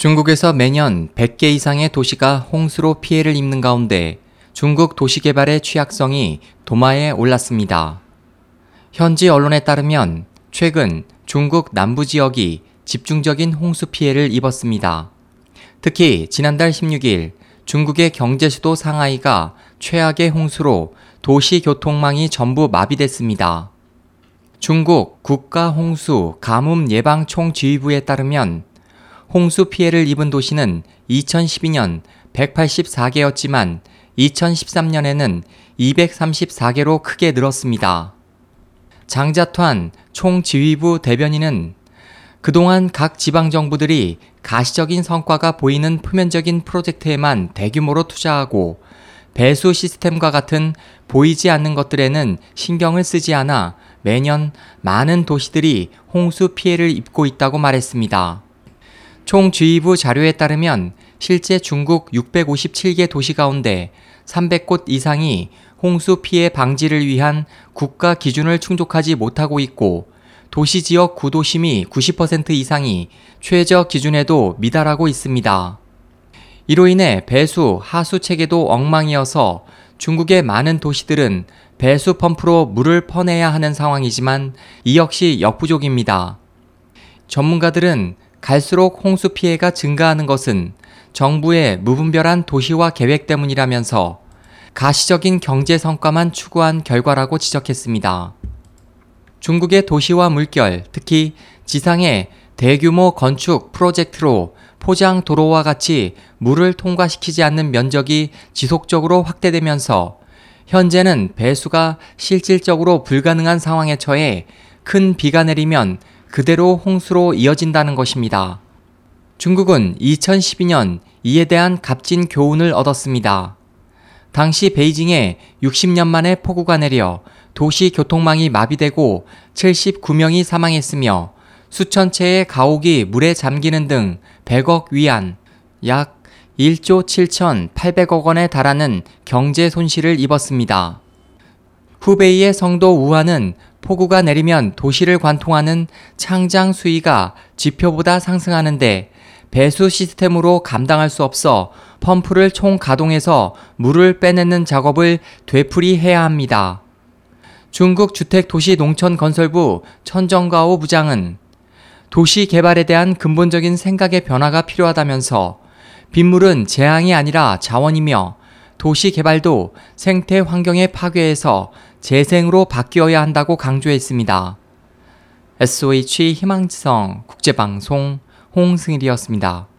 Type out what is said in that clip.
중국에서 매년 100개 이상의 도시가 홍수로 피해를 입는 가운데 중국 도시개발의 취약성이 도마에 올랐습니다. 현지 언론에 따르면 최근 중국 남부 지역이 집중적인 홍수 피해를 입었습니다. 특히 지난달 16일 중국의 경제 수도 상하이가 최악의 홍수로 도시 교통망이 전부 마비됐습니다. 중국 국가홍수 가뭄 예방 총지휘부에 따르면 홍수 피해를 입은 도시는 2012년 184개였지만 2013년에는 234개로 크게 늘었습니다. 장자투한 총지휘부 대변인은 그동안 각 지방정부들이 가시적인 성과가 보이는 표면적인 프로젝트에만 대규모로 투자하고 배수 시스템과 같은 보이지 않는 것들에는 신경을 쓰지 않아 매년 많은 도시들이 홍수 피해를 입고 있다고 말했습니다. 총주의부 자료에 따르면 실제 중국 657개 도시 가운데 300곳 이상이 홍수 피해 방지를 위한 국가 기준을 충족하지 못하고 있고 도시 지역 구도심이 90% 이상이 최저 기준에도 미달하고 있습니다. 이로 인해 배수, 하수 체계도 엉망이어서 중국의 많은 도시들은 배수 펌프로 물을 퍼내야 하는 상황이지만 이 역시 역부족입니다. 전문가들은 갈수록 홍수 피해가 증가하는 것은 정부의 무분별한 도시화 계획 때문이라면서 가시적인 경제 성과만 추구한 결과라고 지적했습니다. 중국의 도시화 물결, 특히 지상의 대규모 건축 프로젝트로 포장 도로와 같이 물을 통과시키지 않는 면적이 지속적으로 확대되면서 현재는 배수가 실질적으로 불가능한 상황에 처해 큰 비가 내리면 그대로 홍수로 이어진다는 것입니다. 중국은 2012년 이에 대한 값진 교훈을 얻었습니다. 당시 베이징에 60년 만에 폭우가 내려 도시 교통망이 마비되고 79명이 사망했으며 수천 채의 가옥이 물에 잠기는 등 100억 위안, 약 1조 7,800억 원에 달하는 경제 손실을 입었습니다. 후베이의 성도 우한은 폭우가 내리면 도시를 관통하는 창장 수위가 지표보다 상승하는데 배수 시스템으로 감당할 수 없어 펌프를 총 가동해서 물을 빼내는 작업을 되풀이해야 합니다. 중국 주택도시농촌건설부 천정가오 부장은 도시 개발에 대한 근본적인 생각의 변화가 필요하다면서 빗물은 재앙이 아니라 자원이며 도시 개발도 생태 환경의 파괴에서 재생으로 바뀌어야 한다고 강조했습니다. SOH 희망지성 국제방송 홍승일이었습니다.